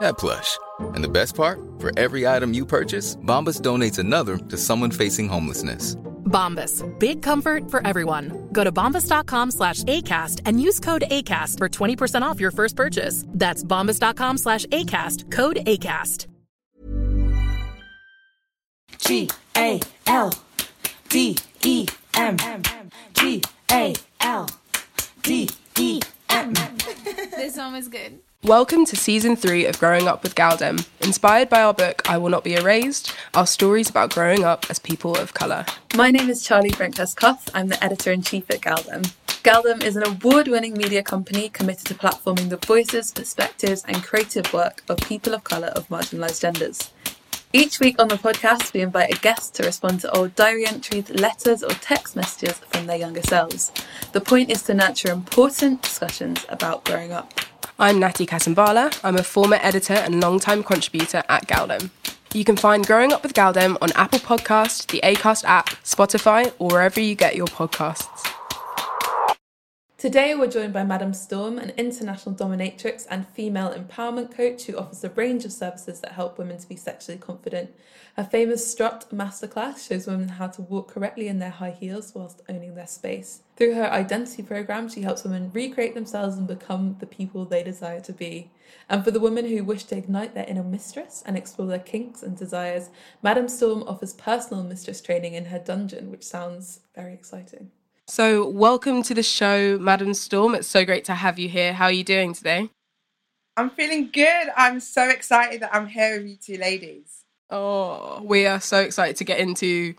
that plush. And the best part? For every item you purchase, Bombas donates another to someone facing homelessness. Bombas. Big comfort for everyone. Go to bombas.com slash ACAST and use code ACAST for 20% off your first purchase. That's bombas.com slash ACAST. Code ACAST. G A L D E M. G A L D E M. This song is good. Welcome to season three of Growing Up with Galdem, inspired by our book I Will Not Be Erased, our stories about growing up as people of colour. My name is Charlie Brinkhurst Cuff. I'm the editor in chief at Galdem. Galdem is an award winning media company committed to platforming the voices, perspectives, and creative work of people of colour of marginalised genders. Each week on the podcast, we invite a guest to respond to old diary entries, letters, or text messages from their younger selves. The point is to nurture important discussions about growing up. I'm Natty Kasambala. I'm a former editor and long-time contributor at Galdem. You can find Growing Up with Galdem on Apple Podcast, the Acast app, Spotify, or wherever you get your podcasts. Today, we're joined by Madame Storm, an international dominatrix and female empowerment coach who offers a range of services that help women to be sexually confident. Her famous Strut Masterclass shows women how to walk correctly in their high heels whilst owning their space. Through her identity program, she helps women recreate themselves and become the people they desire to be. And for the women who wish to ignite their inner mistress and explore their kinks and desires, Madame Storm offers personal mistress training in her dungeon, which sounds very exciting. So, welcome to the show, Madam Storm. It's so great to have you here. How are you doing today? I'm feeling good. I'm so excited that I'm here with you two ladies. Oh, we are so excited to get into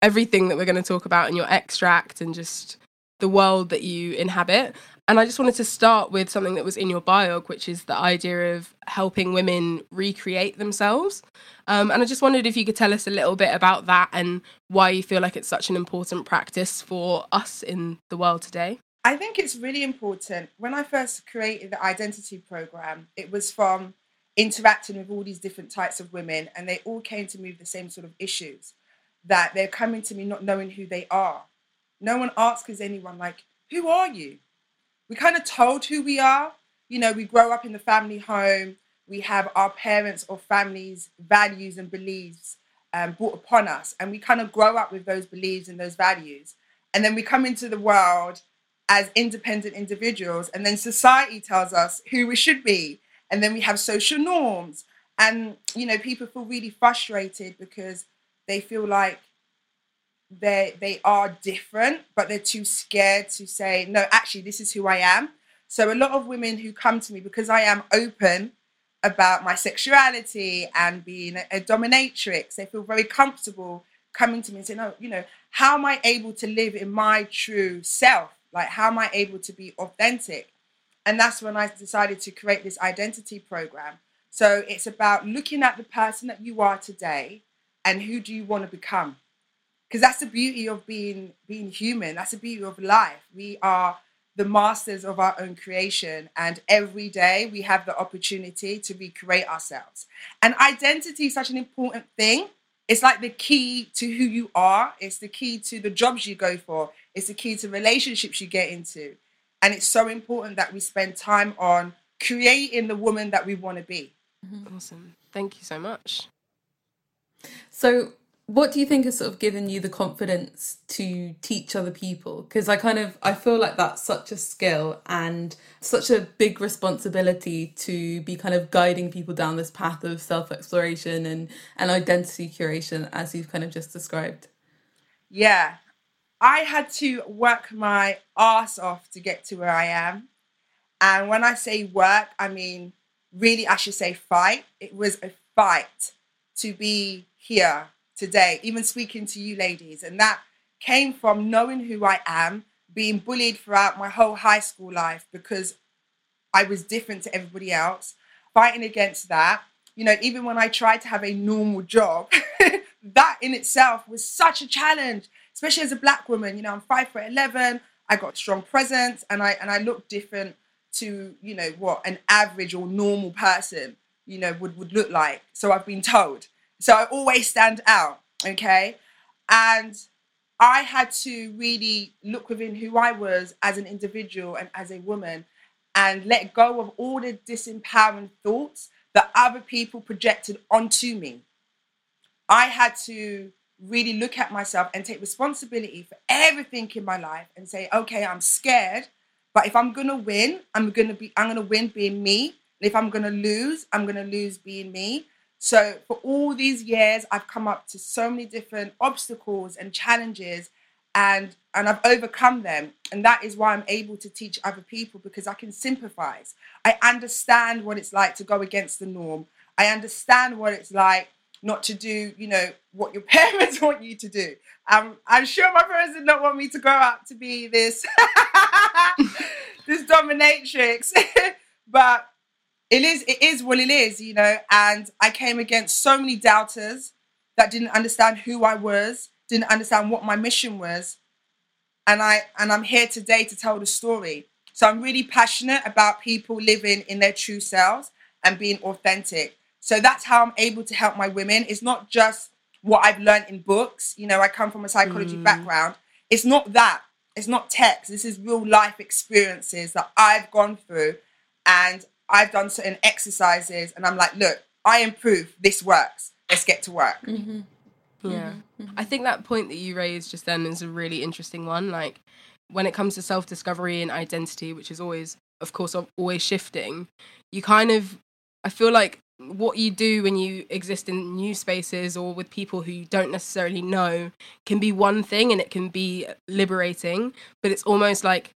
everything that we're going to talk about in your extract and just the world that you inhabit. And I just wanted to start with something that was in your bio, which is the idea of helping women recreate themselves. Um, and I just wondered if you could tell us a little bit about that and why you feel like it's such an important practice for us in the world today. I think it's really important. When I first created the identity program, it was from interacting with all these different types of women, and they all came to me with the same sort of issues that they're coming to me not knowing who they are. No one asks anyone, like, who are you? We kind of told who we are. You know, we grow up in the family home. We have our parents or families' values and beliefs um, brought upon us, and we kind of grow up with those beliefs and those values. and then we come into the world as independent individuals, and then society tells us who we should be, and then we have social norms, and you know people feel really frustrated because they feel like they they are different, but they're too scared to say no. Actually, this is who I am. So a lot of women who come to me because I am open about my sexuality and being a, a dominatrix, they feel very comfortable coming to me and saying, "No, you know, how am I able to live in my true self? Like, how am I able to be authentic?" And that's when I decided to create this identity program. So it's about looking at the person that you are today and who do you want to become because that's the beauty of being being human. That's the beauty of life. We are the masters of our own creation and every day we have the opportunity to recreate ourselves. And identity is such an important thing. It's like the key to who you are. It's the key to the jobs you go for. It's the key to relationships you get into. And it's so important that we spend time on creating the woman that we want to be mm-hmm. Awesome. Thank you so much. So, what do you think has sort of given you the confidence to teach other people? Because I kind of I feel like that's such a skill and such a big responsibility to be kind of guiding people down this path of self exploration and and identity curation, as you've kind of just described. Yeah, I had to work my ass off to get to where I am, and when I say work, I mean really I should say fight. It was a fight to be here today, even speaking to you ladies. And that came from knowing who I am, being bullied throughout my whole high school life because I was different to everybody else, fighting against that. You know, even when I tried to have a normal job, that in itself was such a challenge, especially as a black woman. You know, I'm five foot eleven, I got strong presence, and I and I look different to, you know, what an average or normal person, you know, would, would look like. So I've been told. So I always stand out, okay? And I had to really look within who I was as an individual and as a woman and let go of all the disempowering thoughts that other people projected onto me. I had to really look at myself and take responsibility for everything in my life and say, okay, I'm scared, but if I'm gonna win, I'm gonna be I'm gonna win being me. And if I'm gonna lose, I'm gonna lose being me. So for all these years, I've come up to so many different obstacles and challenges and and I've overcome them. And that is why I'm able to teach other people because I can sympathize. I understand what it's like to go against the norm. I understand what it's like not to do, you know, what your parents want you to do. Um, I'm sure my parents did not want me to grow up to be this this dominatrix, but it is it is what it is, you know. And I came against so many doubters that didn't understand who I was, didn't understand what my mission was, and I and I'm here today to tell the story. So I'm really passionate about people living in their true selves and being authentic. So that's how I'm able to help my women. It's not just what I've learned in books. You know, I come from a psychology mm. background. It's not that. It's not text. This is real life experiences that I've gone through and I've done certain exercises and I'm like, look, I improve. This works. Let's get to work. Mm-hmm. Yeah. Mm-hmm. I think that point that you raised just then is a really interesting one. Like when it comes to self discovery and identity, which is always, of course, always shifting, you kind of, I feel like what you do when you exist in new spaces or with people who you don't necessarily know can be one thing and it can be liberating, but it's almost like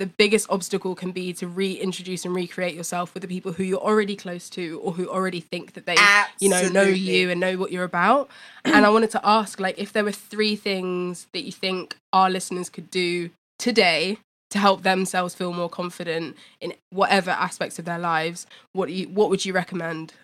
the biggest obstacle can be to reintroduce and recreate yourself with the people who you're already close to or who already think that they Absolutely. you know know you and know what you're about and i wanted to ask like if there were three things that you think our listeners could do today to help themselves feel more confident in whatever aspects of their lives what you what would you recommend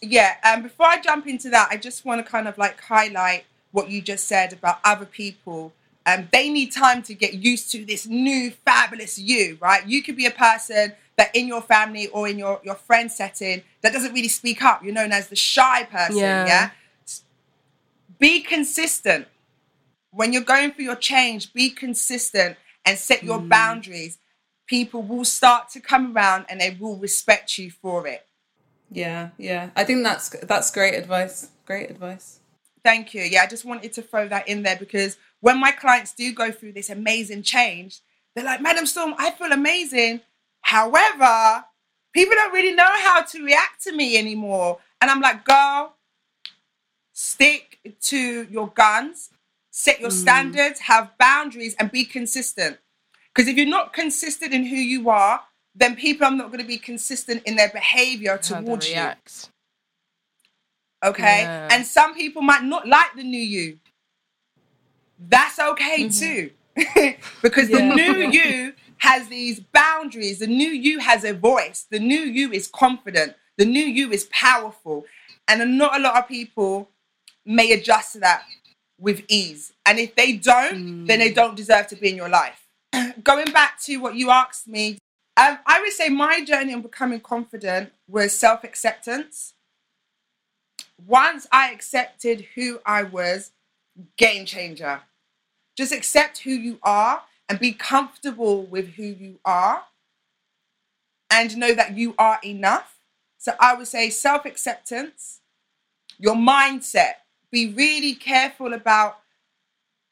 yeah um before i jump into that i just want to kind of like highlight what you just said about other people um, they need time to get used to this new fabulous you, right? You could be a person that in your family or in your, your friend setting that doesn't really speak up. You're known as the shy person, yeah? yeah? Be consistent. When you're going for your change, be consistent and set your mm. boundaries. People will start to come around and they will respect you for it. Yeah, yeah. I think that's that's great advice. Great advice. Thank you. Yeah, I just wanted to throw that in there because when my clients do go through this amazing change, they're like, Madam Storm, I feel amazing. However, people don't really know how to react to me anymore. And I'm like, girl, stick to your guns, set your Mm. standards, have boundaries, and be consistent. Because if you're not consistent in who you are, then people are not going to be consistent in their behavior How towards you. Okay. Yeah. And some people might not like the new you. That's okay too. because the new you has these boundaries. The new you has a voice. The new you is confident. The new you is powerful. And not a lot of people may adjust to that with ease. And if they don't, then they don't deserve to be in your life. Going back to what you asked me, um, I would say my journey in becoming confident was self acceptance once I accepted who I was, game changer. Just accept who you are and be comfortable with who you are and know that you are enough. So I would say self acceptance, your mindset. Be really careful about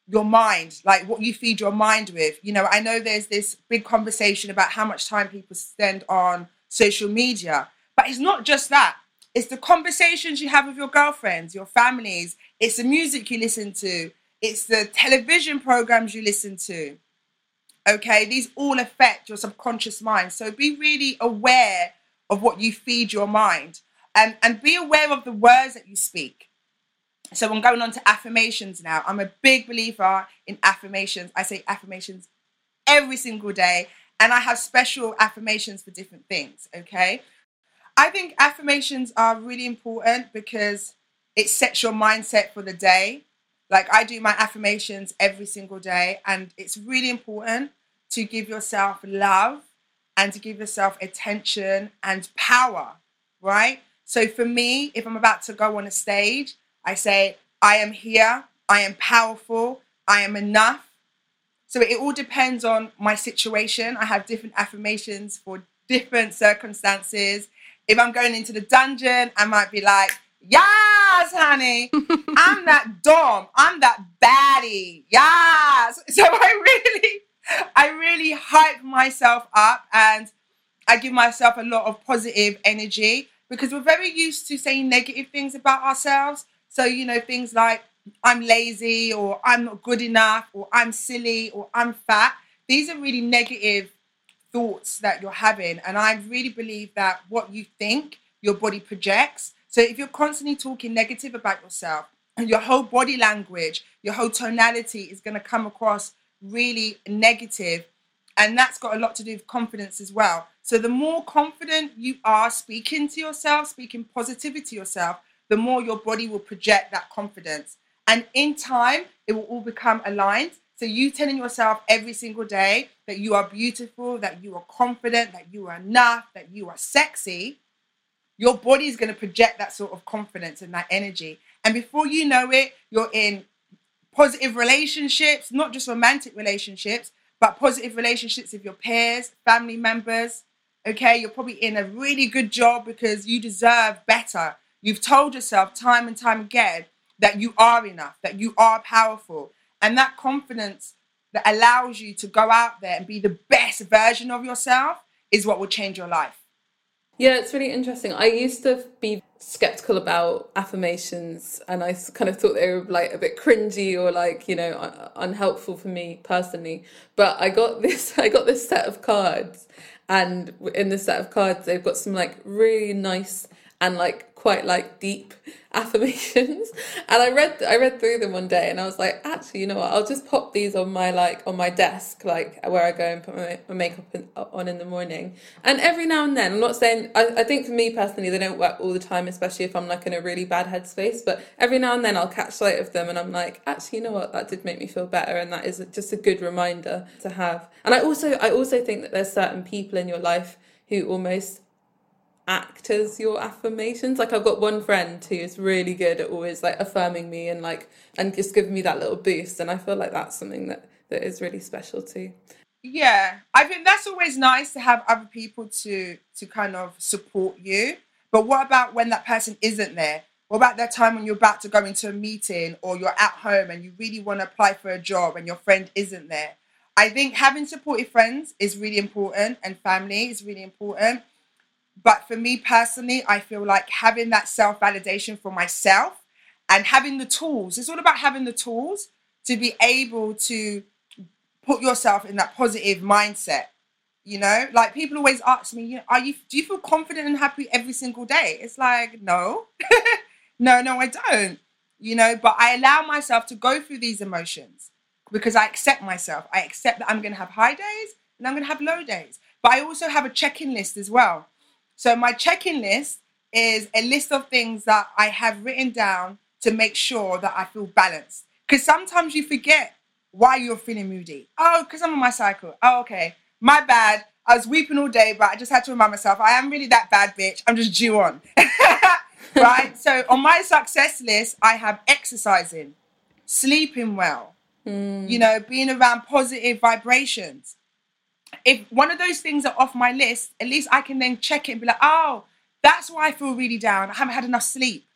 your mind, like what you feed your mind with. You know, I know there's this big conversation about how much time people spend on social media, but it's not just that. It's the conversations you have with your girlfriends, your families. It's the music you listen to. It's the television programs you listen to. Okay, these all affect your subconscious mind. So be really aware of what you feed your mind and, and be aware of the words that you speak. So I'm going on to affirmations now. I'm a big believer in affirmations. I say affirmations every single day, and I have special affirmations for different things. Okay. I think affirmations are really important because it sets your mindset for the day. Like I do my affirmations every single day, and it's really important to give yourself love and to give yourself attention and power, right? So for me, if I'm about to go on a stage, I say, I am here, I am powerful, I am enough. So it all depends on my situation. I have different affirmations for different circumstances. If I'm going into the dungeon, I might be like, Yes, honey, I'm that dom, I'm that baddie. Yes. So I really, I really hype myself up and I give myself a lot of positive energy because we're very used to saying negative things about ourselves. So, you know, things like I'm lazy or I'm not good enough or I'm silly or I'm fat. These are really negative thoughts that you're having. And I really believe that what you think, your body projects. So if you're constantly talking negative about yourself, your whole body language, your whole tonality is going to come across really negative and that's got a lot to do with confidence as well. So the more confident you are speaking to yourself, speaking positivity to yourself, the more your body will project that confidence. And in time, it will all become aligned. So you telling yourself every single day that you are beautiful, that you are confident, that you are enough, that you are sexy, your body is going to project that sort of confidence and that energy. And before you know it, you're in positive relationships, not just romantic relationships, but positive relationships with your peers, family members. Okay, you're probably in a really good job because you deserve better. You've told yourself time and time again that you are enough, that you are powerful. And that confidence that allows you to go out there and be the best version of yourself is what will change your life. Yeah, it's really interesting. I used to be skeptical about affirmations and I kind of thought they were like a bit cringy or like, you know, unhelpful for me personally. But I got this I got this set of cards and in this set of cards they've got some like really nice and like quite like deep affirmations. And i read i read through them one day and i was like actually you know what? I'll just pop these on my like on my desk like where i go and put my, my makeup in, on in the morning. And every now and then i'm not saying I, I think for me personally they don't work all the time especially if i'm like in a really bad headspace but every now and then i'll catch sight of them and i'm like actually you know what? That did make me feel better and that is just a good reminder to have. And i also i also think that there's certain people in your life who almost act as your affirmations. Like I've got one friend who is really good at always like affirming me and like and just giving me that little boost. And I feel like that's something that that is really special too. Yeah, I think that's always nice to have other people to to kind of support you. But what about when that person isn't there? What about that time when you're about to go into a meeting or you're at home and you really want to apply for a job and your friend isn't there? I think having supportive friends is really important and family is really important. But for me personally, I feel like having that self validation for myself and having the tools, it's all about having the tools to be able to put yourself in that positive mindset. You know, like people always ask me, are you do you feel confident and happy every single day? It's like, no. no, no, I don't. You know, but I allow myself to go through these emotions because I accept myself. I accept that I'm going to have high days and I'm going to have low days. But I also have a check-in list as well. So my check-in list is a list of things that I have written down to make sure that I feel balanced. Because sometimes you forget why you're feeling moody. Oh, because I'm on my cycle. Oh, okay. My bad. I was weeping all day, but I just had to remind myself I am really that bad bitch. I'm just due on. right? So on my success list, I have exercising, sleeping well, mm. you know, being around positive vibrations. If one of those things are off my list, at least I can then check it and be like, oh, that's why I feel really down. I haven't had enough sleep.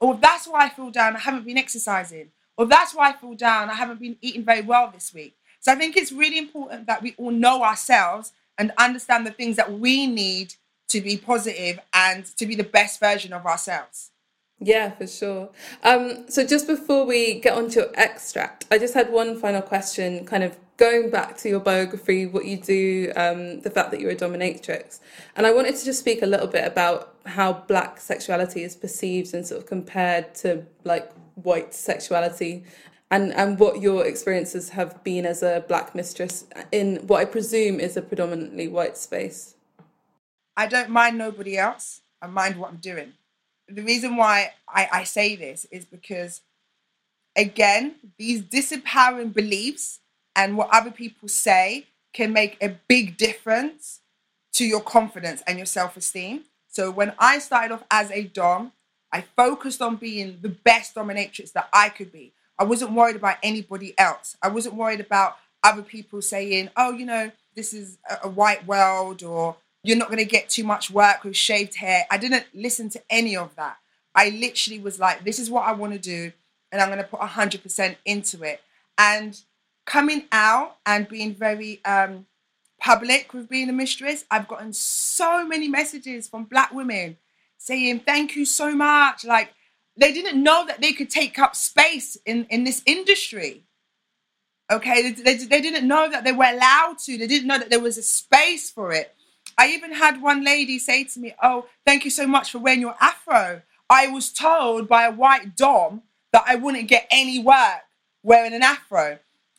Or that's why I feel down. I haven't been exercising. Or that's why I feel down. I haven't been eating very well this week. So I think it's really important that we all know ourselves and understand the things that we need to be positive and to be the best version of ourselves. Yeah, for sure. Um, so just before we get on to extract, I just had one final question, kind of going back to your biography, what you do, um, the fact that you're a dominatrix. And I wanted to just speak a little bit about how black sexuality is perceived and sort of compared to like white sexuality and, and what your experiences have been as a black mistress in what I presume is a predominantly white space. I don't mind nobody else. I mind what I'm doing. The reason why I, I say this is because, again, these disempowering beliefs and what other people say can make a big difference to your confidence and your self esteem. So when I started off as a Dom, I focused on being the best dominatrix that I could be. I wasn't worried about anybody else. I wasn't worried about other people saying, oh, you know, this is a white world or you're not going to get too much work with shaved hair. I didn't listen to any of that. I literally was like, this is what I want to do, and I'm going to put 100% into it. And coming out and being very um, public with being a mistress, I've gotten so many messages from black women saying, thank you so much. Like, they didn't know that they could take up space in, in this industry. Okay, they, they, they didn't know that they were allowed to, they didn't know that there was a space for it. I even had one lady say to me, Oh, thank you so much for wearing your afro. I was told by a white Dom that I wouldn't get any work wearing an afro.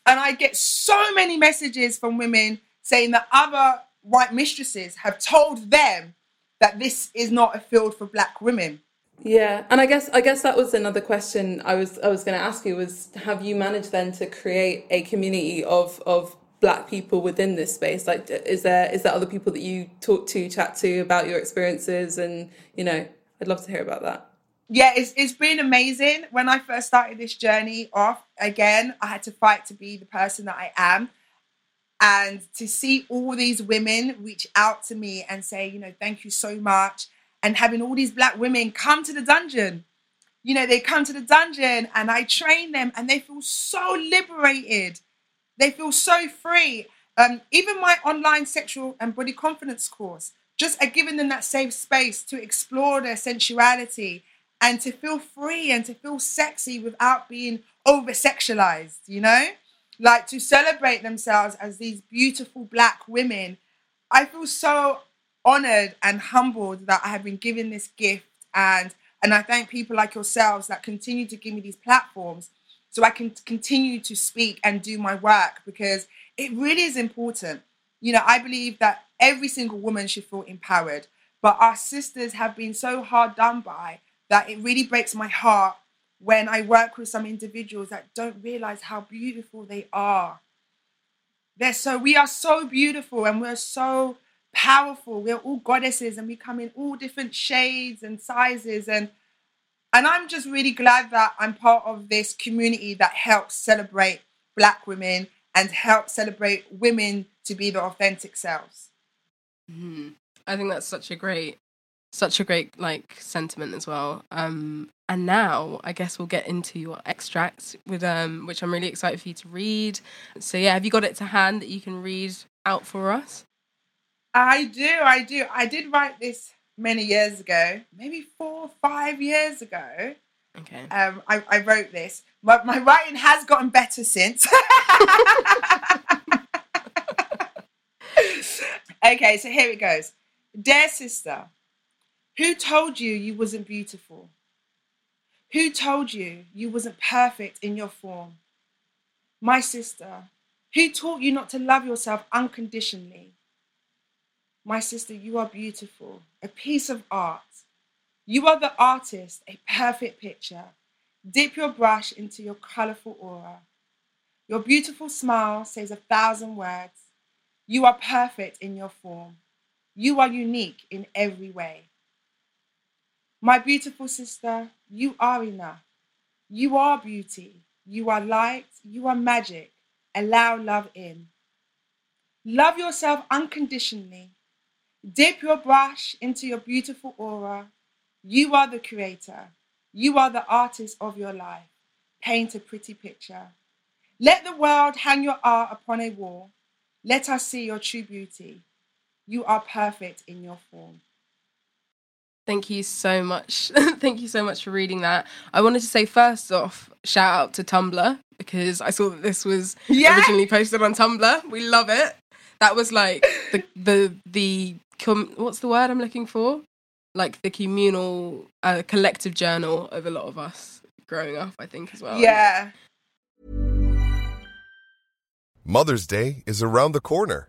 And I get so many messages from women saying that other white mistresses have told them that this is not a field for black women. Yeah, and I guess I guess that was another question I was I was going to ask you was have you managed then to create a community of of black people within this space? Like is there is there other people that you talk to chat to about your experiences? And you know i'd love to hear about that yeah it's, it's been amazing. When i first started this journey off again i had to fight to be the person that i am and to see all these women reach out to me and say you know thank you so much and having all these black women come to the dungeon. You know they come to the dungeon and i train them and they feel so liberated. They feel so free. Um, even my online sexual and body confidence course, just giving them that safe space to explore their sensuality and to feel free and to feel sexy without being over sexualized, you know? Like to celebrate themselves as these beautiful black women. I feel so honored and humbled that I have been given this gift and and I thank people like yourselves that continue to give me these platforms so I can continue to speak and do my work because it really is important. You know, I believe that every single woman should feel empowered, but our sisters have been so hard done by that it really breaks my heart when I work with some individuals that don't realize how beautiful they are. They're so we are so beautiful and we're so powerful. We're all goddesses and we come in all different shades and sizes and and I'm just really glad that I'm part of this community that helps celebrate Black women and help celebrate women to be their authentic selves. Mm-hmm. I think that's such a great Such a great like sentiment as well. Um, and now I guess we'll get into your extracts with um, which I'm really excited for you to read. So yeah, have you got it to hand that you can read out for us? I do, I do. I did write this many years ago, maybe four, or five years ago. Okay. Um, I, I wrote this. My, my writing has gotten better since. okay, so here it goes. Dear sister, who told you you wasn't beautiful? Who told you you wasn't perfect in your form? My sister, who taught you not to love yourself unconditionally? My sister, you are beautiful, a piece of art. You are the artist, a perfect picture. Dip your brush into your colorful aura. Your beautiful smile says a thousand words. You are perfect in your form. You are unique in every way. My beautiful sister, you are enough. You are beauty. You are light. You are magic. Allow love in. Love yourself unconditionally. Dip your brush into your beautiful aura. You are the creator. You are the artist of your life. Paint a pretty picture. Let the world hang your art upon a wall. Let us see your true beauty. You are perfect in your form. Thank you so much. Thank you so much for reading that. I wanted to say first off, shout out to Tumblr because I saw that this was Yeah. originally posted on Tumblr. We love it. That was like the the the com- what's the word I'm looking for? Like the communal uh, collective journal of a lot of us growing up, I think as well. Yeah. Mother's Day is around the corner.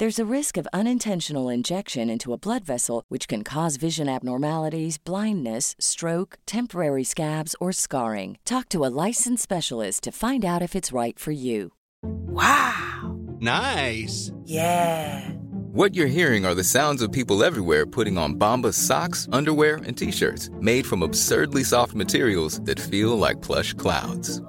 There's a risk of unintentional injection into a blood vessel, which can cause vision abnormalities, blindness, stroke, temporary scabs, or scarring. Talk to a licensed specialist to find out if it's right for you. Wow. Nice. Yeah. What you're hearing are the sounds of people everywhere putting on Bombas socks, underwear, and t-shirts made from absurdly soft materials that feel like plush clouds.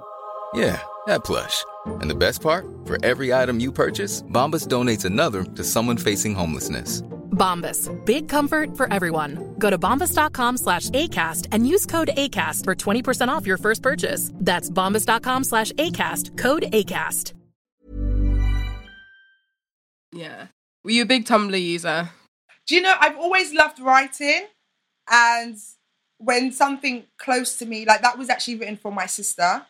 Yeah, that plush. And the best part? For every item you purchase, Bombas donates another to someone facing homelessness. Bombas. Big comfort for everyone. Go to bombas.com slash ACAST and use code ACAST for 20% off your first purchase. That's bombas.com slash ACAST. Code ACAST. Yeah. Were you a big Tumblr user? Do you know, I've always loved writing. And when something close to me, like that was actually written for my sister.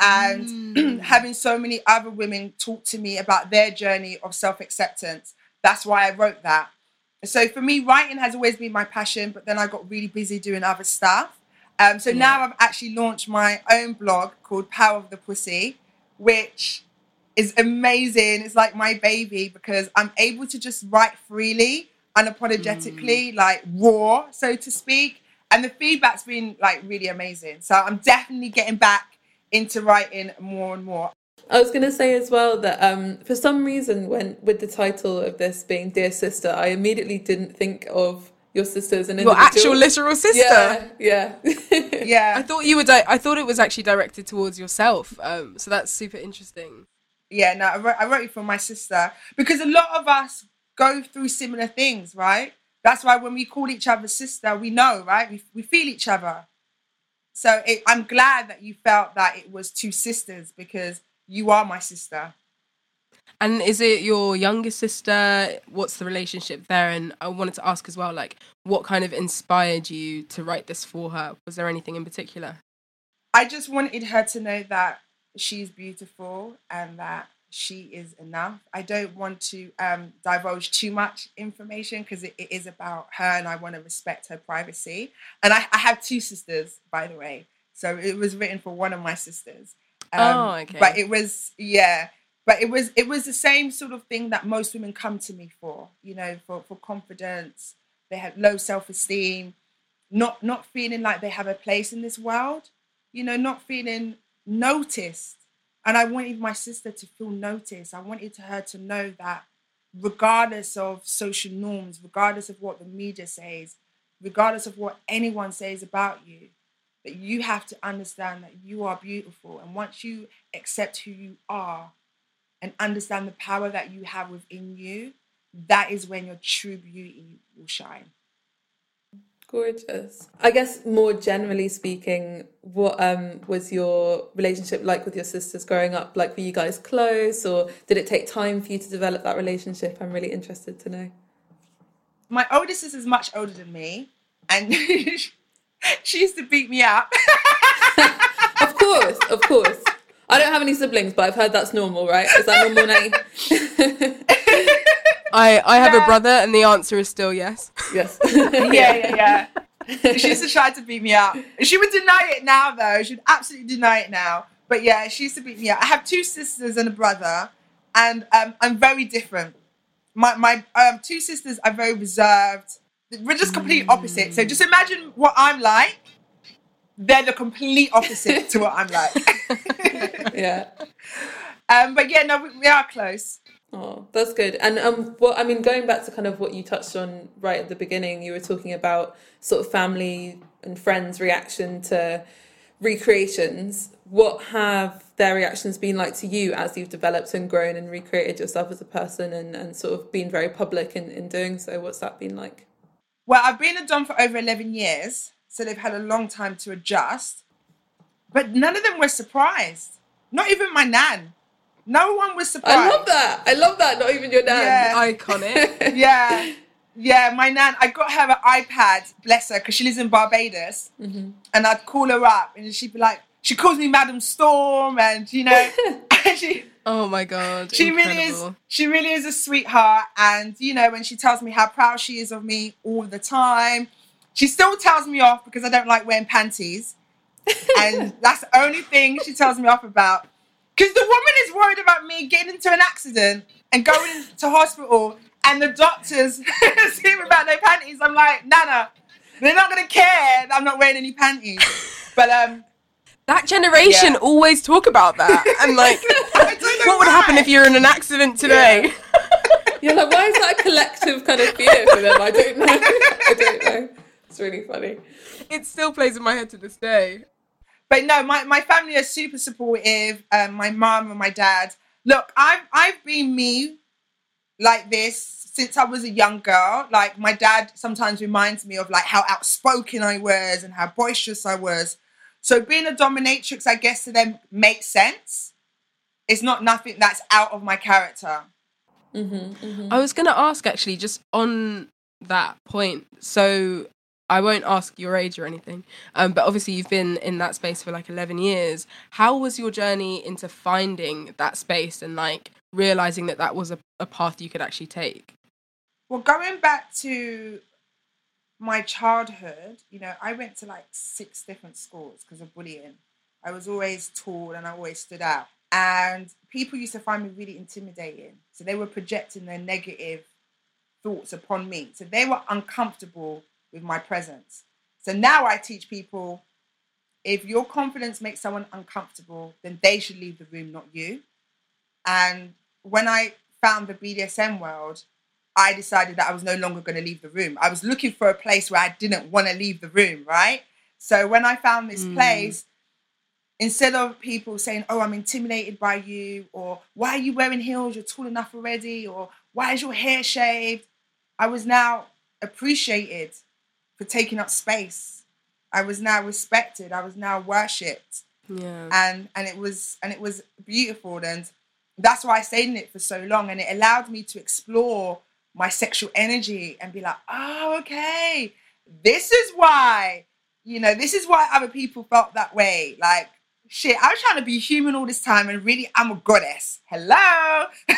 And having so many other women talk to me about their journey of self acceptance, that's why I wrote that. So for me, writing has always been my passion, but then I got really busy doing other stuff. Um, so now I've actually launched my own blog called Power of the Pussy, which is amazing. It's like my baby because I'm able to just write freely unapologetically, like raw, so to speak. And the feedback's been like really amazing. So I'm definitely getting back into writing more and more. I was going to say as well that um, for some reason, when with the title of this being "Dear Sister," I immediately didn't think of your sister as an Your actual literal sister. Yeah, yeah. Yeah. I thought you were. Di- I thought it was actually directed towards yourself. Um, so that's super interesting. Yeah, no, I wrote, I wrote it for my sister because a lot of us go through similar things, right? That's why when we call each other sister, we know, right? We, we feel each other. So it, I'm glad that you felt that it was two sisters because you are my sister. And is it your younger sister? What's the relationship there? And I wanted to ask as well, like, what kind of inspired you to write this for her? Was there anything in particular? I just wanted her to know that she's beautiful and that she is enough. I don't want to um, divulge too much information because it, it is about her and I want to respect her privacy. And I, I have two sisters, by the way. So it was written for one of my sisters. Um, Oh, okay. But it was, yeah. But it was it was the same sort of thing that most women come to me for, you know, for, for confidence. They have low self-esteem, not not feeling like they have a place in this world, you know, not feeling noticed. And I wanted my sister to feel noticed. I wanted her to know that regardless of social norms, regardless of what the media says, regardless of what anyone says about you, that you have to understand that you are beautiful. And once you accept who you are and understand the power that you have within you, that is when your true beauty will shine. Gorgeous. I guess more generally speaking, what um was your relationship like with your sisters growing up? Like were you guys close or did it take time for you to develop that relationship? I'm really interested to know. My oldest sister is much older than me, and she used to beat me up. Of course, of course. I don't have any siblings, but I've heard that's normal, right? Is that normal, Nate? I I have a brother, and the answer is still yes. Yes. yeah, yeah, yeah. she used to try to beat me up. She would deny it now, though. She'd absolutely deny it now. But yeah, she used to beat me up. I have two sisters and a brother, and um, I'm very different. My my um, two sisters are very reserved. We're just complete opposite. So just imagine what I'm like. They're the complete opposite to what I'm like. yeah. Um, but yeah, no, we, we are close. Oh, that's good. And um, what I mean, going back to kind of what you touched on right at the beginning, you were talking about sort of family and friends' reaction to recreations. What have their reactions been like to you as you've developed and grown and recreated yourself as a person and, and sort of been very public in, in doing so? What's that been like? Well, I've been a Dom for over 11 years, so they've had a long time to adjust. But none of them were surprised. Not even my nan. No one was surprised. I love that. I love that. Not even your dad. Yeah. Iconic. yeah. Yeah, my nan, I got her an iPad, bless her, because she lives in Barbados. Mm-hmm. And I'd call her up and she'd be like, she calls me Madam Storm and, you know, and she, Oh my god. she really is she really is a sweetheart and you know when she tells me how proud she is of me all the time she still tells me off because i don't like wearing panties and that's the only thing she tells me off about because the woman is worried about me getting into an accident and going to hospital and the doctors see me about no panties i'm like nana they're not going to care that i'm not wearing any panties but um That generation Yeah. always talk about that. And like, I don't what would happen if you're in an accident today? You're like, why is that a collective kind of fear for them? I don't know. I don't know. It's really funny. It still plays in my head to this day. But no, my, my family are super supportive. Um, my mom and my dad. Look, I've I've been me like this since I was a young girl. Like my dad sometimes reminds me of like how outspoken I was and how boisterous I was. So being a dominatrix, I guess to them makes sense. It's not nothing that's out of my character. I was going to ask actually, just on that point. So I won't ask your age or anything, um, but obviously you've been in that space for like 11 years. How was your journey into finding that space and like realizing that that was a, a path you could actually take? Well, going back to my childhood, you know, I went to like six different schools because of bullying. I was always tall and I always stood out. And people used to find me really intimidating. So they were projecting their negative thoughts upon me. So they were uncomfortable with my presence. So now I teach people if your confidence makes someone uncomfortable, then they should leave the room, not you. And when I found the BDSM world, I decided that I was no longer going to leave the room. I was looking for a place where I didn't want to leave the room, right? So when I found this Mm. place, instead of people saying, Oh, I'm intimidated by you, or why are you wearing heels? You're tall enough already, or why is your hair shaved? I was now appreciated for taking up space. I was now respected. I was now worshipped. Yeah. and and it was and it was beautiful. And that's why I stayed in it for so long. And it allowed me to explore my sexual energy and be like oh okay. This is why you know this is why other people felt that way. Like shit I was trying to be human all this time and really I'm a goddess. Hello?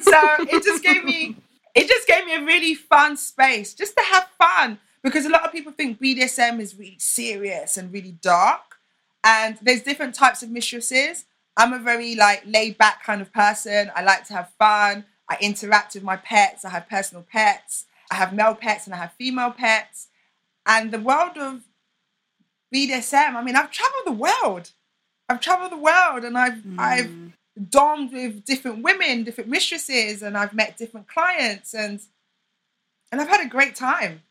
So it just gave me it just gave me a really fun space just to have fun because a lot of people think BDSM is really serious and really dark and there's different types of mistresses. I'm a very like laid back kind of person. I like to have fun. I interact with my pets. I have personal pets. I have male pets and i have female pets. And the world of bdsm i mean i've traveled the world. I've traveled the world and i've i've mm. Dommed with different women different mistresses and i've met different clients and and i've had a great time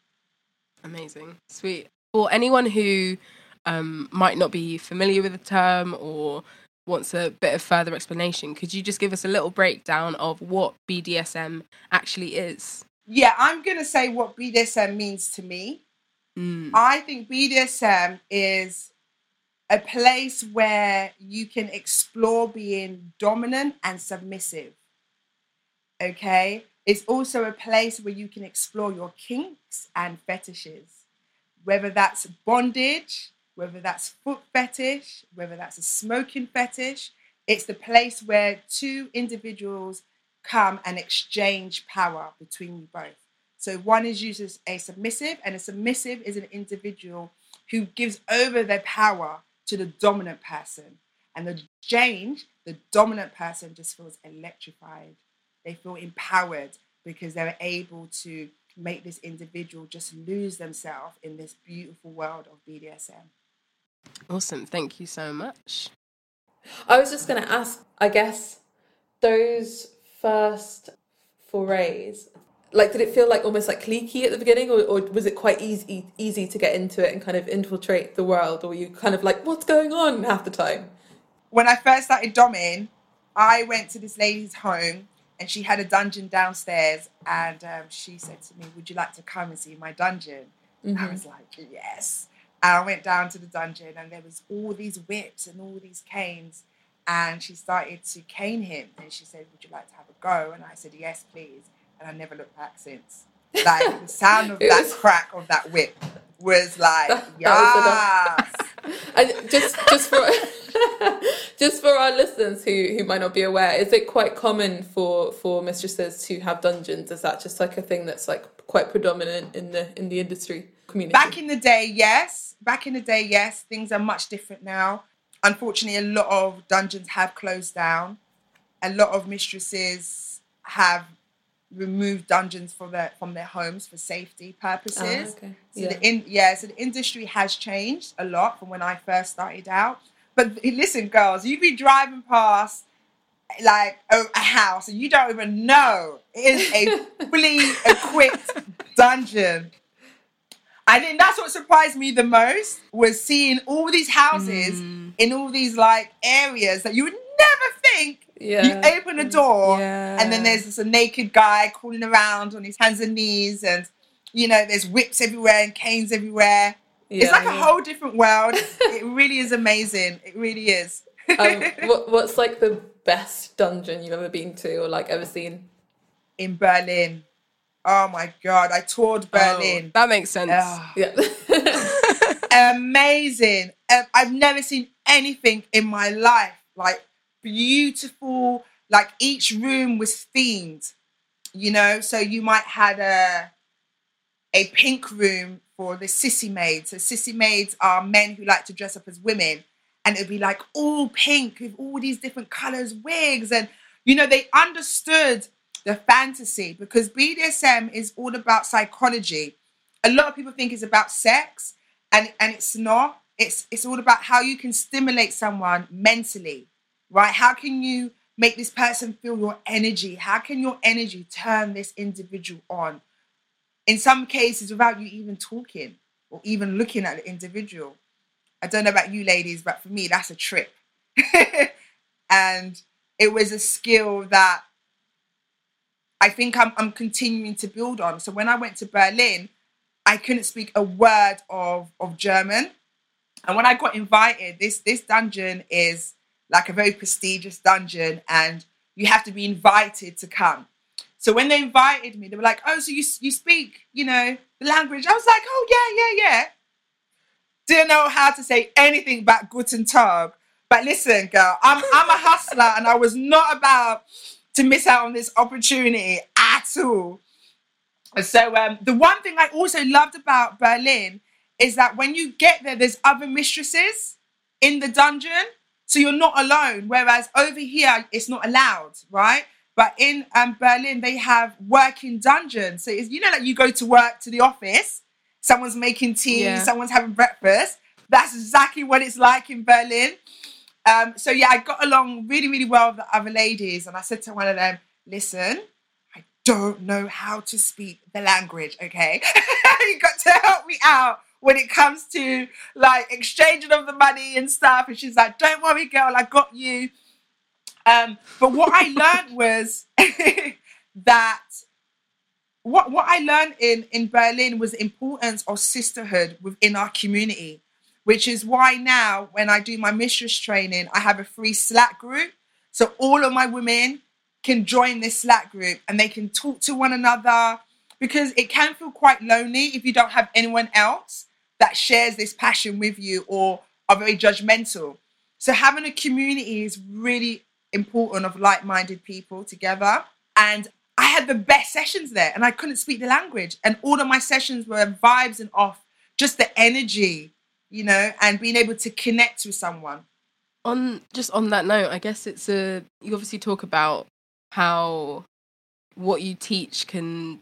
Amazing. Sweet. For anyone who um, might not be familiar with the term or wants a bit of further explanation, could you just give us a little breakdown of what BDSM actually is? yeah i'm gonna say what bdsm means to me Mm. I think BDSM is a place where you can explore being dominant and submissive. Okay? It's also a place where you can explore your kinks and fetishes, whether that's bondage, whether that's foot fetish, whether that's a smoking fetish. It's the place where two individuals come and exchange power between you both. So one is used as a submissive, and a submissive is an individual who gives over their power to the dominant person. And the change, the dominant person just feels electrified. They feel empowered because they're able to make this individual just lose themselves in this beautiful world of BDSM. Awesome. Thank you so much. I was just going to ask, I guess, those first forays, like, did it feel like almost like cliquey at the beginning, or, or was it quite easy easy to get into it and kind of infiltrate the world, or were you kind of like, what's going on half the time? When I first started doming, I went to this lady's home and she had a dungeon downstairs and um, she said to me, would you like to come and see my dungeon? And I was like, yes. And I went down to the dungeon and there was all these whips and all these canes. And she started to cane him. And she said, would you like to have a go? And I said, yes, please. And I never looked back since. Like the sound of that was- crack of that whip was like. And just just for just for our listeners who who might not be aware, is it quite common for for mistresses to have dungeons? Is that just like a thing that's like quite predominant in the in the industry community? Back in the day, yes. Back in the day, yes. Things are much different now. Unfortunately, a lot of dungeons have closed down. A lot of mistresses have removed dungeons from their from their homes for safety purposes. Ah, okay. So Yeah. the in yeah, so the industry has changed a lot from when I first started out. But listen, girls, you'd be driving past like a, a house and you don't even know it is a fully equipped dungeon. I think that's what surprised me the most was seeing all these houses in all these like areas that you would never. Yeah. You open a door Yeah. and then there's this a naked guy crawling around on his hands and knees and you know there's whips everywhere and canes everywhere. it's Yeah, like a whole different world. it really is amazing. It really is. um, what, what's like the best dungeon you've ever been to or like ever seen? in Berlin. Oh my god, I toured Berlin. Oh, that makes sense. Ah, Yeah. amazing. Um, I've never seen anything in my life like beautiful. Like each room was themed, you know. So you might had a a pink room for the sissy maids. So sissy maids are men who like to dress up as women, and it'd be like all pink with all these different colors, wigs, and you know they understood the fantasy, because BDSM is all about psychology. A lot of people think it's about sex, and, and it's not. It's it's all about how you can stimulate someone mentally, right? How can you make this person feel your energy? How can your energy turn this individual on? In some cases, without you even talking or even looking at the individual. I don't know about you ladies, but for me, that's a trip. and it was a skill that I think I'm, I'm continuing to build on. So when I went to Berlin, I couldn't speak a word of, of German. And when I got invited, this, this dungeon is like a very prestigious dungeon, and you have to be invited to come. So when they invited me, they were like, "Oh, so you you speak, you know, the language?" I was like, "Oh yeah, yeah, yeah." Didn't know how to say anything but Guten Tag. But listen, girl, I'm I'm a hustler, and I was not about to miss out on this opportunity at all. So um, the one thing I also loved about Berlin is that when you get there, there's other mistresses in the dungeon, so you're not alone. Whereas over here, it's not allowed, right? But in um, Berlin, they have working dungeons. So it's, you know, like you go to work to the office, someone's making tea, yeah. someone's having breakfast. That's exactly what it's like in Berlin. Um, so yeah, I got along really, really well with the other ladies, and I said to one of them, "Listen, I don't know how to speak the language. Okay, you got to help me out." When it comes to like exchanging of the money and stuff. And she's like, "Don't worry, girl, I got you." Um, but what I learned was that what what I learned in in Berlin was the importance of sisterhood within our community, which is why now when I do my mistress training, I have a free Slack group, so all of my women can join this Slack group and they can talk to one another because it can feel quite lonely if you don't have anyone else that shares this passion with you or are very judgmental. So having a community is really important of like-minded people together. And I had the best sessions there and I couldn't speak the language. And all of my sessions were vibes and off, just the energy, you know, and being able to connect with someone. On just on that note, I guess it's a you obviously talk about how what you teach can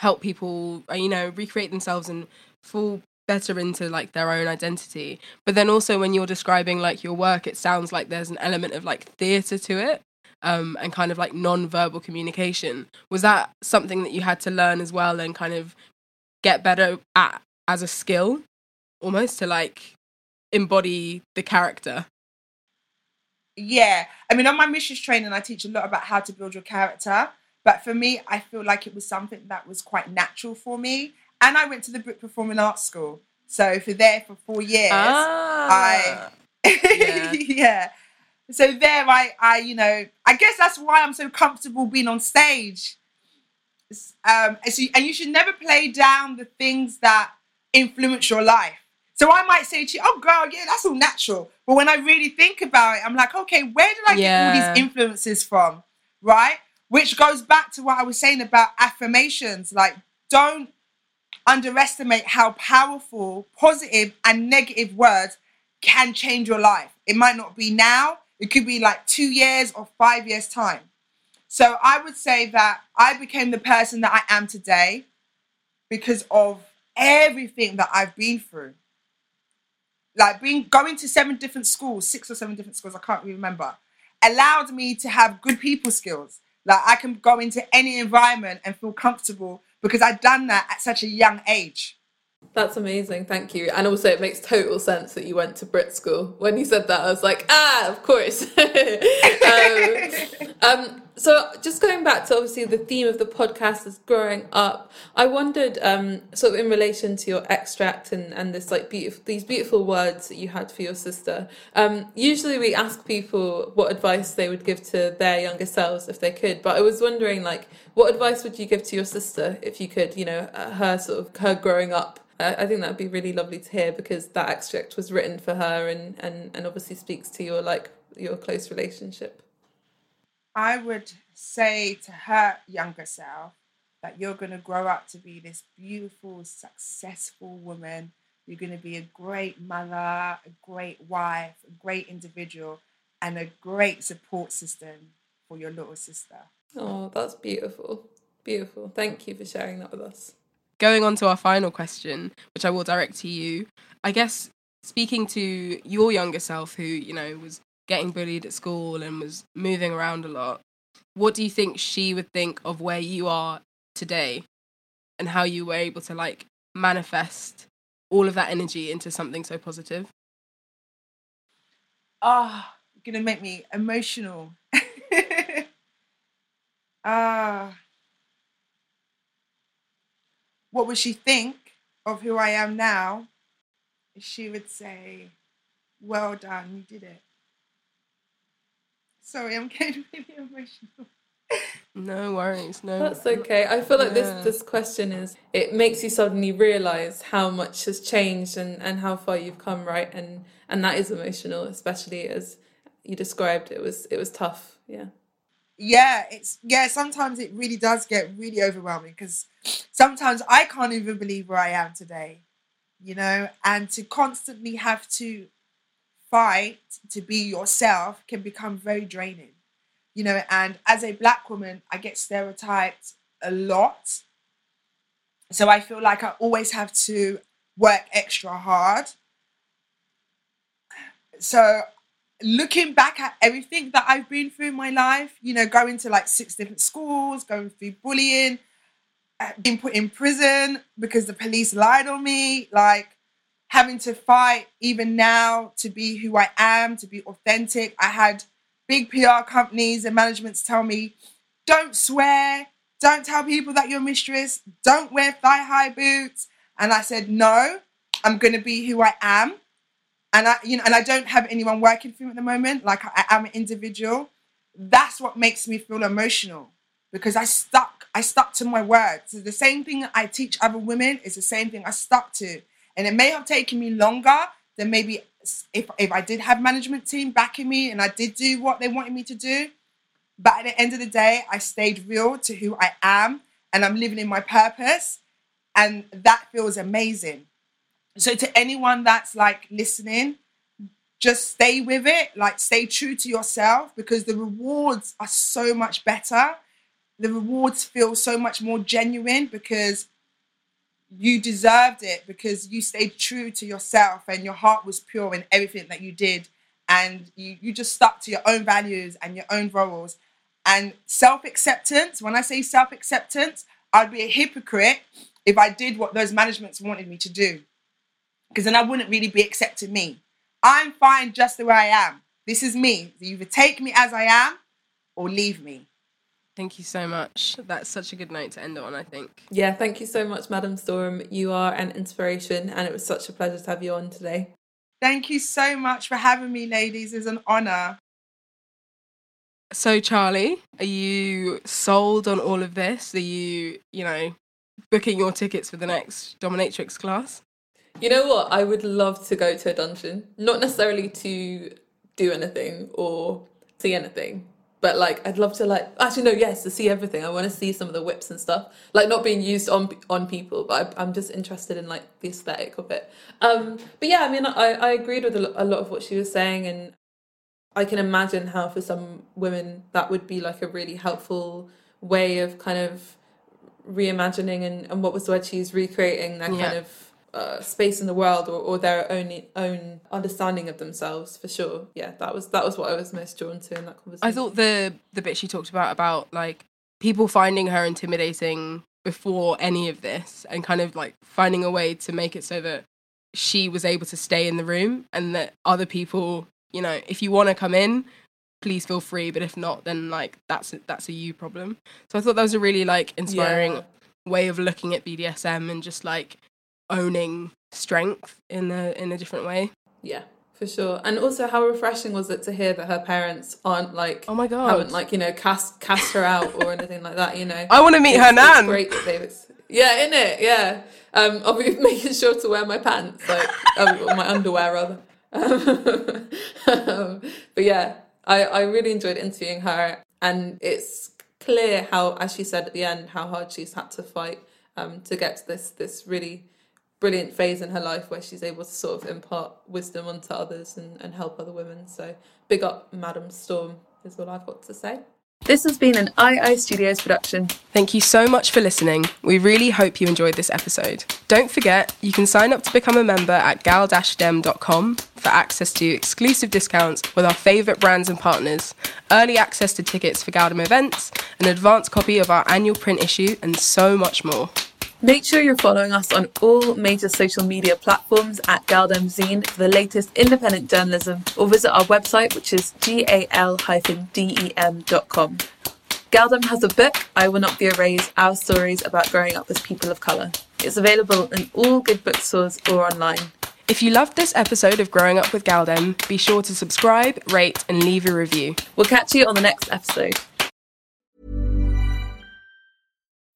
help people, uh, you know, recreate themselves and fall better into like their own identity. But then also when you're describing like your work, it sounds like there's an element of like theatre to it. Um, and kind of like non-verbal communication was that something that you had to learn as well and kind of get better at as a skill almost to like embody the character yeah i mean on my mistress training i teach a lot about how to build your character but for me i feel like it was something that was quite natural for me and I went to the Performing Arts School. So for there for four years, ah, I yeah. yeah. So there, I, I, you know, I guess that's why I'm so comfortable being on stage. Um, and, so, and you should never play down the things that influence your life. So I might say to you, "Oh, girl, yeah, that's all natural." But when I really think about it, I'm like, "Okay, where did I yeah. get all these influences from?" Right? Which goes back to what I was saying about affirmations. Like, don't underestimate how powerful positive and negative words can change your life. It might not be now, it could be like two years or five years' time. So I would say that I became the person that I am today because of everything that I've been through. Like being going to seven different schools, six or seven different schools, I can't really remember, allowed me to have good people skills. Like I can go into any environment and feel comfortable because I'd done that at such a young age. That's amazing, thank you. And also, it makes total sense that you went to Brit school. When you said that, I was like, ah, of course. um, um, so, just going back to obviously the theme of the podcast is growing up. I wondered, um, sort of in relation to your extract and, and this like beautiful these beautiful words that you had for your sister. Um, usually, we ask people what advice they would give to their younger selves if they could. But I was wondering, like, what advice would you give to your sister if you could? You know, her sort of her growing up I think that'd be really lovely to hear because that extract was written for her and, and, and obviously speaks to your like your close relationship. I would say to her younger self that you're going to grow up to be this beautiful, successful woman. You're going to be a great mother, a great wife, a great individual, and a great support system for your little sister. Oh, that's beautiful. Beautiful. Thank you for sharing that with us. Going on to our final question, which I will direct to you. I guess speaking to your younger self who, you know, was getting bullied at school and was moving around a lot, what do you think she would think of where you are today and how you were able to like manifest all of that energy into something so positive? Ah, oh, gonna make me emotional. Ah. uh, what would she think of who I am now? She would say, Well done, you did it. Sorry, I'm getting really emotional. No worries, no. That's okay. I feel like yeah. this this question is it makes you suddenly realize how much has changed and and how far you've come, right? And and that is emotional, especially as you described it was it was tough. Yeah. Yeah, it's yeah, sometimes it really does get really overwhelming because sometimes I can't even believe where I am today. You know, and to constantly have to fight to be yourself can become very draining. You know, and as a black woman, I get stereotyped a lot. So I feel like I always have to work extra hard. So looking back at everything that I've been through in my life, you know, going to like six different schools, going through bullying, uh, being put in prison because the police lied on me, like having to fight even now to be who I am, to be authentic. I had big PR companies and managements tell me, don't swear, don't tell people that you're mistress, don't wear thigh high boots. And I said, no, I'm going to be who I am. And I, you know, and I don't have anyone working for me at the moment. Like I, am an individual. That's what makes me feel emotional because I stuck, I stuck to my words. So the same thing I teach other women is the same thing I stuck to. And it may have taken me longer than maybe if, if I did have management team backing me and I did do what they wanted me to do. But at the end of the day, I stayed real to who I am and I'm living in my purpose. And that feels amazing. So to anyone that's like listening, just stay with it, like stay true to yourself because the rewards are so much better. The rewards feel so much more genuine because you deserved it because you stayed true to yourself and your heart was pure in everything that you did. And you, you just stuck to your own values and your own morals. And self-acceptance when i say self-acceptance i'd be a hypocrite if i did what those managements wanted me to do. Because then i wouldn't really be accepting me. I'm fine just the way i am. This is me. You either take me as i am or leave me Thank you so much. That's such a good note to end on, I think. Yeah, thank you so much, Madam Storm. You are an inspiration, and it was such a pleasure to have you on today. Thank you so much for having me, ladies. It's an honour. So, Charlie, are you sold on all of this? Are you, you know, booking your tickets for the next Dominatrix class? You know what? I would love to go to a dungeon, not necessarily to do anything or see anything, but like I'd love to like actually no yes to see everything. I want to see some of the whips and stuff, like not being used on on people, but I, am just interested in like the aesthetic of it. Um, but yeah, I mean, I I agreed with a, a lot of what she was saying, and I can imagine how for some women that would be like a really helpful way of kind of reimagining and and what was the word she's recreating that yeah. kind of uh, space in the world or, or their own own understanding of themselves for sure. Yeah that was that was what i was most drawn to in that conversation. I thought the the bit she talked about about like people finding her intimidating before any of this and kind of like finding a way to make it so that she was able to stay in the room and that other people you know if you want to come in please feel free but if not then like that's a, that's a you problem. So i thought that was a really like inspiring yeah. way of looking at bdsm and just like owning strength in a in a different way. Yeah, for sure. And also, how refreshing was it to hear that her parents aren't like, oh my god, haven't like you know cast cast her out or anything like that. You know, I want to meet it's, her nan. Great that they was yeah, in it, yeah. Um, I'll be making sure to wear my pants, like um, my underwear rather. um, but yeah, I I really enjoyed interviewing her, and it's clear how, as she said at the end, how hard she's had to fight um, to get to this this really brilliant phase in her life where she's able to sort of impart wisdom onto others and, and help other women. So big up Madam Storm is all I've got to say. This has been an II Studios production. Thank you so much for listening. We really hope you enjoyed this episode. Don't forget, you can sign up to become a member at gal-dem.com for access to exclusive discounts with our favourite brands and partners, early access to tickets for gal-dem events, an advance copy of our annual print issue, and so much more. Make sure you're following us on all major social media platforms at Galdem Zine for the latest independent journalism or visit our website which is gal-dem.com. gal-dem has a book, I Will Not Be Erased, Our Stories About Growing Up as People of Colour. It's available in all good bookstores or online. If you loved this episode of Growing Up with gal-dem, be sure to subscribe, rate, and leave a review. We'll catch you on the next episode.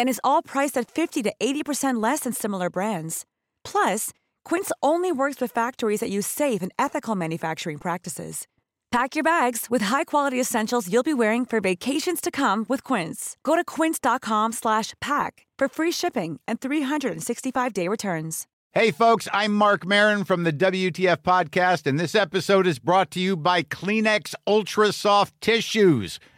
And is all priced at 50 to 80% less than similar brands. Plus, Quince only works with factories that use safe and ethical manufacturing practices. Pack your bags with high-quality essentials you'll be wearing for vacations to come with Quince. Go to quince.com/pack for free shipping and 365-day returns. Hey folks, I'm Marc Maron from the WTF podcast and this episode is brought to you by Kleenex Ultra Soft Tissues,